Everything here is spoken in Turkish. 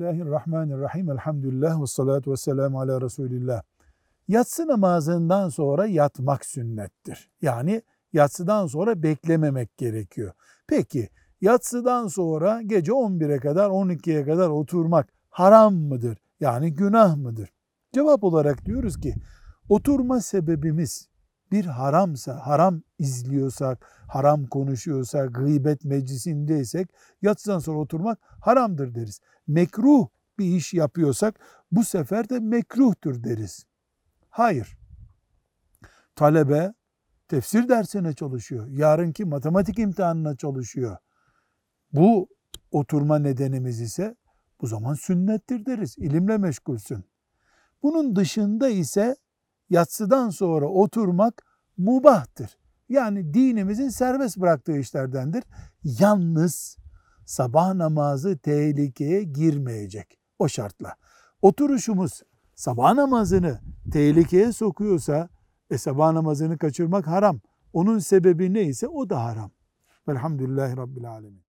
Bismillahirrahmanirrahim. Elhamdülillah ve salatu ve selamu ala Resulillah. Yatsı namazından sonra yatmak sünnettir. Yani yatsıdan sonra beklememek gerekiyor. Peki yatsıdan sonra gece 11'e kadar 12'ye kadar oturmak haram mıdır? Yani günah mıdır? Cevap olarak diyoruz ki oturma sebebimiz bir haramsa, haram izliyorsak, haram konuşuyorsak, gıybet meclisindeysek yatsıdan sonra oturmak haramdır deriz. Mekruh bir iş yapıyorsak bu sefer de mekruhtur deriz. Hayır. Talebe tefsir dersine çalışıyor. Yarınki matematik imtihanına çalışıyor. Bu oturma nedenimiz ise bu zaman sünnettir deriz. İlimle meşgulsün. Bunun dışında ise yatsıdan sonra oturmak mubahtır. Yani dinimizin serbest bıraktığı işlerdendir. Yalnız sabah namazı tehlikeye girmeyecek o şartla. Oturuşumuz sabah namazını tehlikeye sokuyorsa e sabah namazını kaçırmak haram. Onun sebebi neyse o da haram. Velhamdülillahi Rabbil Alemin.